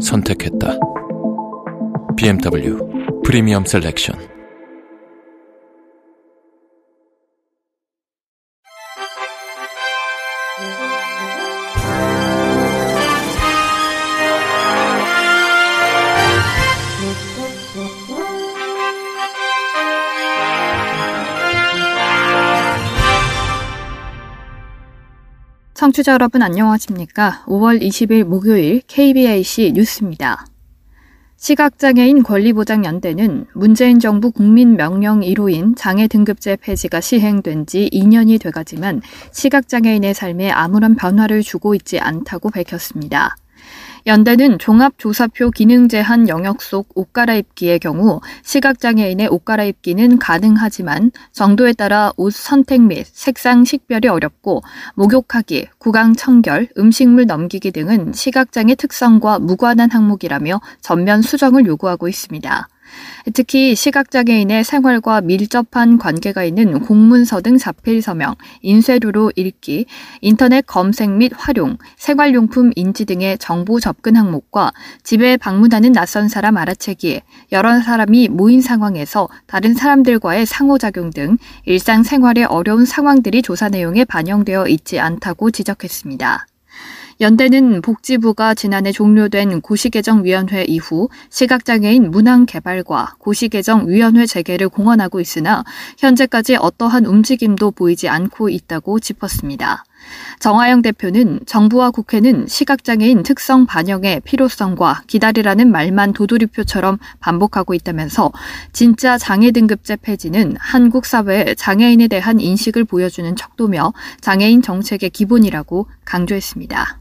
선택했다. BMW 프리미엄 셀렉션. 청취자 여러분 안녕하십니까? 5월 20일 목요일 KBIC 뉴스입니다. 시각장애인 권리보장연대는 문재인 정부 국민명령 1호인 장애 등급제 폐지가 시행된 지 2년이 돼가지만 시각장애인의 삶에 아무런 변화를 주고 있지 않다고 밝혔습니다. 연대는 종합조사표 기능 제한 영역 속 옷 갈아입기의 경우 시각장애인의 옷 갈아입기는 가능하지만 정도에 따라 옷 선택 및 색상 식별이 어렵고 목욕하기, 구강 청결, 음식물 넘기기 등은 시각장애 특성과 무관한 항목이라며 전면 수정을 요구하고 있습니다. 특히 시각장애인의 생활과 밀접한 관계가 있는 공문서 등 자필 서명, 인쇄료로 읽기, 인터넷 검색 및 활용, 생활용품 인지 등의 정보 접근 항목과 집에 방문하는 낯선 사람 알아채기, 여러 사람이 모인 상황에서 다른 사람들과의 상호작용 등 일상생활의 어려운 상황들이 조사 내용에 반영되어 있지 않다고 지적했습니다. 연대는 복지부가 지난해 종료된 고시개정위원회 이후 시각장애인 문항 개발과 고시개정위원회 재개를 공언하고 있으나 현재까지 어떠한 움직임도 보이지 않고 있다고 짚었습니다. 정하영 대표는 정부와 국회는 시각장애인 특성 반영의 필요성과 기다리라는 말만 도돌이표처럼 반복하고 있다면서 진짜 장애 등급제 폐지는 한국 사회의 장애인에 대한 인식을 보여주는 척도며 장애인 정책의 기본이라고 강조했습니다.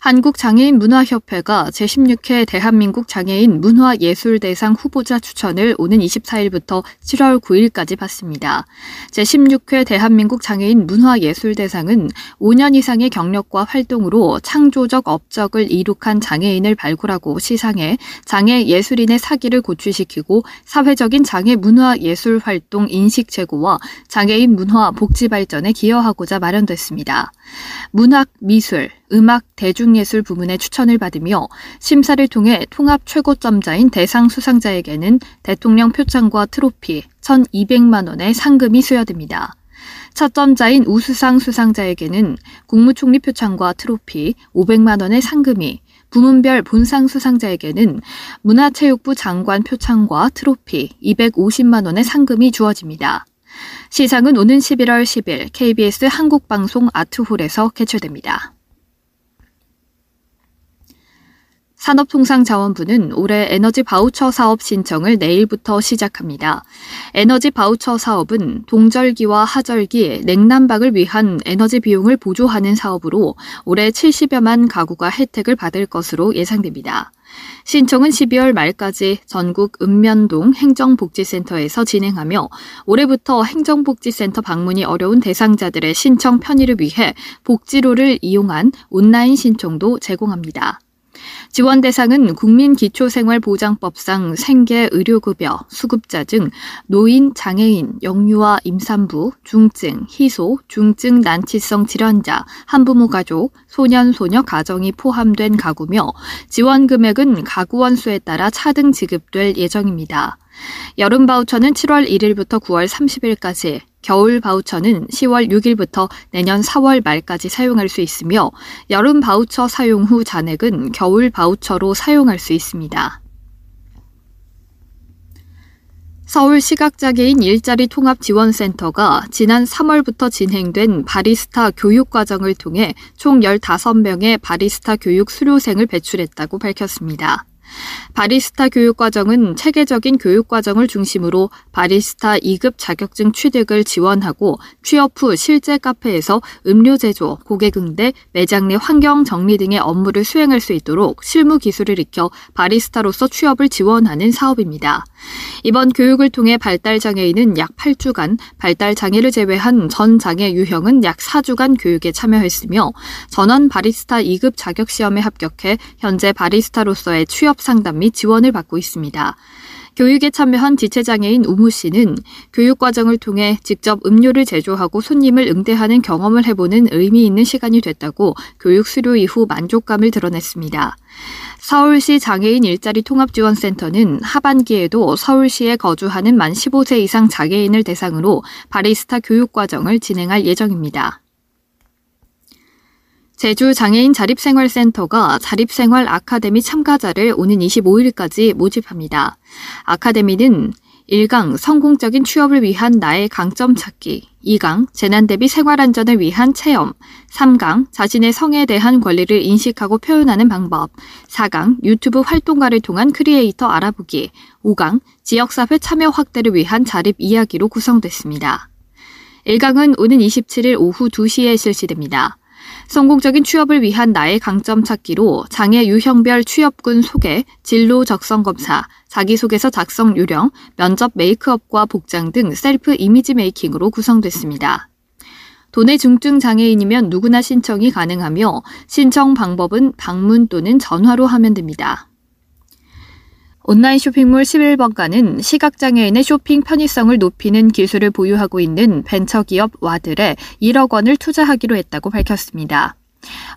한국장애인 문화협회가 제16회 대한민국 장애인 문화예술대상 후보자 추천을 오는 24일부터 7월 9일까지 받습니다. 제16회 대한민국 장애인 문화예술대상은 5년 이상의 경력과 활동으로 창조적 업적을 이룩한 장애인을 발굴하고 시상해 장애 예술인의 사기를 고취시키고 사회적인 장애 문화예술 활동 인식 제고와 장애인 문화 복지 발전에 기여하고자 마련됐습니다. 문학, 미술, 음악, 대중예술 부문에 추천을 받으며 심사를 통해 통합 최고점자인 대상 수상자에게는 대통령 표창과 트로피 1,200만 원의 상금이 수여됩니다. 첫 점자인 우수상 수상자에게는 국무총리 표창과 트로피 500만 원의 상금이 부문별 본상 수상자에게는 문화체육부 장관 표창과 트로피 250만 원의 상금이 주어집니다. 시상은 오는 11월 10일 KBS 한국방송 아트홀에서 개최됩니다. 산업통상자원부는 올해 에너지 바우처 사업 신청을 내일부터 시작합니다. 에너지 바우처 사업은 동절기와 하절기, 냉난방을 위한 에너지 비용을 보조하는 사업으로 올해 70여만 가구가 혜택을 받을 것으로 예상됩니다. 신청은 12월 말까지 전국 읍면동 행정복지센터에서 진행하며 올해부터 행정복지센터 방문이 어려운 대상자들의 신청 편의를 위해 복지로를 이용한 온라인 신청도 제공합니다. 지원 대상은 국민기초생활보장법상 생계 의료급여, 수급자 등 노인, 장애인, 영유아, 임산부, 중증, 희소, 중증 난치성 질환자, 한부모 가족, 소년, 소녀 가정이 포함된 가구며 지원 금액은 가구 원수에 따라 차등 지급될 예정입니다. 여름 바우처는 7월 1일부터 9월 30일까지, 겨울 바우처는 10월 6일부터 내년 4월 말까지 사용할 수 있으며 여름 바우처 사용 후 잔액은 겨울 바우처로 사용할 수 있습니다. 서울 시각장애인 일자리 통합 지원센터가 지난 3월부터 진행된 바리스타 교육 과정을 통해 총 15명의 바리스타 교육 수료생을 배출했다고 밝혔습니다. 바리스타 교육과정은 체계적인 교육과정을 중심으로 바리스타 2급 자격증 취득을 지원하고 취업 후 실제 카페에서 음료 제조, 고객 응대, 매장 내 환경 정리 등의 업무를 수행할 수 있도록 실무 기술을 익혀 바리스타로서 취업을 지원하는 사업입니다. 이번 교육을 통해 발달 장애인은 약 8주간, 발달 장애를 제외한 전 장애 유형은 약 4주간 교육에 참여했으며 전원 바리스타 2급 자격 시험에 합격해 현재 바리스타로서의 취업 상담 및 지원을 받고 있습니다. 교육에 참여한 지체장애인 우모 씨는 교육 과정을 통해 직접 음료를 제조하고 손님을 응대하는 경험을 해보는 의미 있는 시간이 됐다고 교육 수료 이후 만족감을 드러냈습니다. 서울시 장애인 일자리 통합지원센터는 하반기에도 서울시에 거주하는 만 15세 이상 장애인을 대상으로 바리스타 교육 과정을 진행할 예정입니다. 제주 장애인 자립생활센터가 자립생활 아카데미 참가자를 오는 25일까지 모집합니다. 아카데미는 1강 성공적인 취업을 위한 나의 강점 찾기, 2강 재난 대비 생활 안전을 위한 체험, 3강 자신의 성에 대한 권리를 인식하고 표현하는 방법, 4강 유튜브 활동가를 통한 크리에이터 알아보기, 5강 지역사회 참여 확대를 위한 자립 이야기로 구성됐습니다. 1강은 오는 27일 오후 2시에 실시됩니다. 성공적인 취업을 위한 나의 강점 찾기로 장애 유형별 취업군 소개, 진로 적성 검사, 자기소개서 작성 요령, 면접 메이크업과 복장 등 셀프 이미지 메이킹으로 구성됐습니다. 도내 중증 장애인이면 누구나 신청이 가능하며 신청 방법은 방문 또는 전화로 하면 됩니다. 온라인 쇼핑몰 11번가는 시각장애인의 쇼핑 편의성을 높이는 기술을 보유하고 있는 벤처기업 와들에 1억 원을 투자하기로 했다고 밝혔습니다.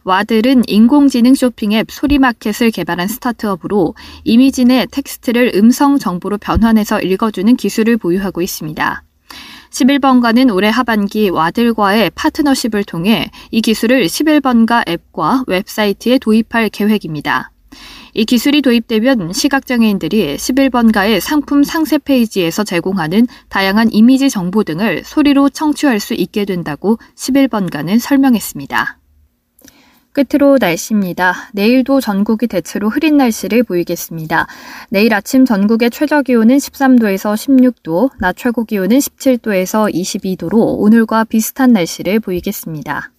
와들은 인공지능 쇼핑 앱 소리마켓을 개발한 스타트업으로 이미지 내 텍스트를 음성 정보로 변환해서 읽어주는 기술을 보유하고 있습니다. 11번가는 올해 하반기 와들과의 파트너십을 통해 이 기술을 11번가 앱과 웹사이트에 도입할 계획입니다. 이 기술이 도입되면 시각장애인들이 11번가의 상품 상세 페이지에서 제공하는 다양한 이미지 정보 등을 소리로 청취할 수 있게 된다고 11번가는 설명했습니다. 끝으로 날씨입니다. 내일도 전국이 대체로 흐린 날씨를 보이겠습니다. 내일 아침 전국의 최저 기온은 13도에서 16도, 낮 최고 기온은 17도에서 22도로 오늘과 비슷한 날씨를 보이겠습니다.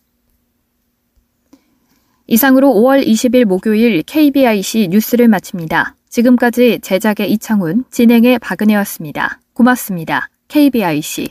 이상으로 5월 20일 목요일 KBIC 뉴스를 마칩니다. 지금까지 제작의 이창훈, 진행의 박은혜였습니다. 고맙습니다. KBIC.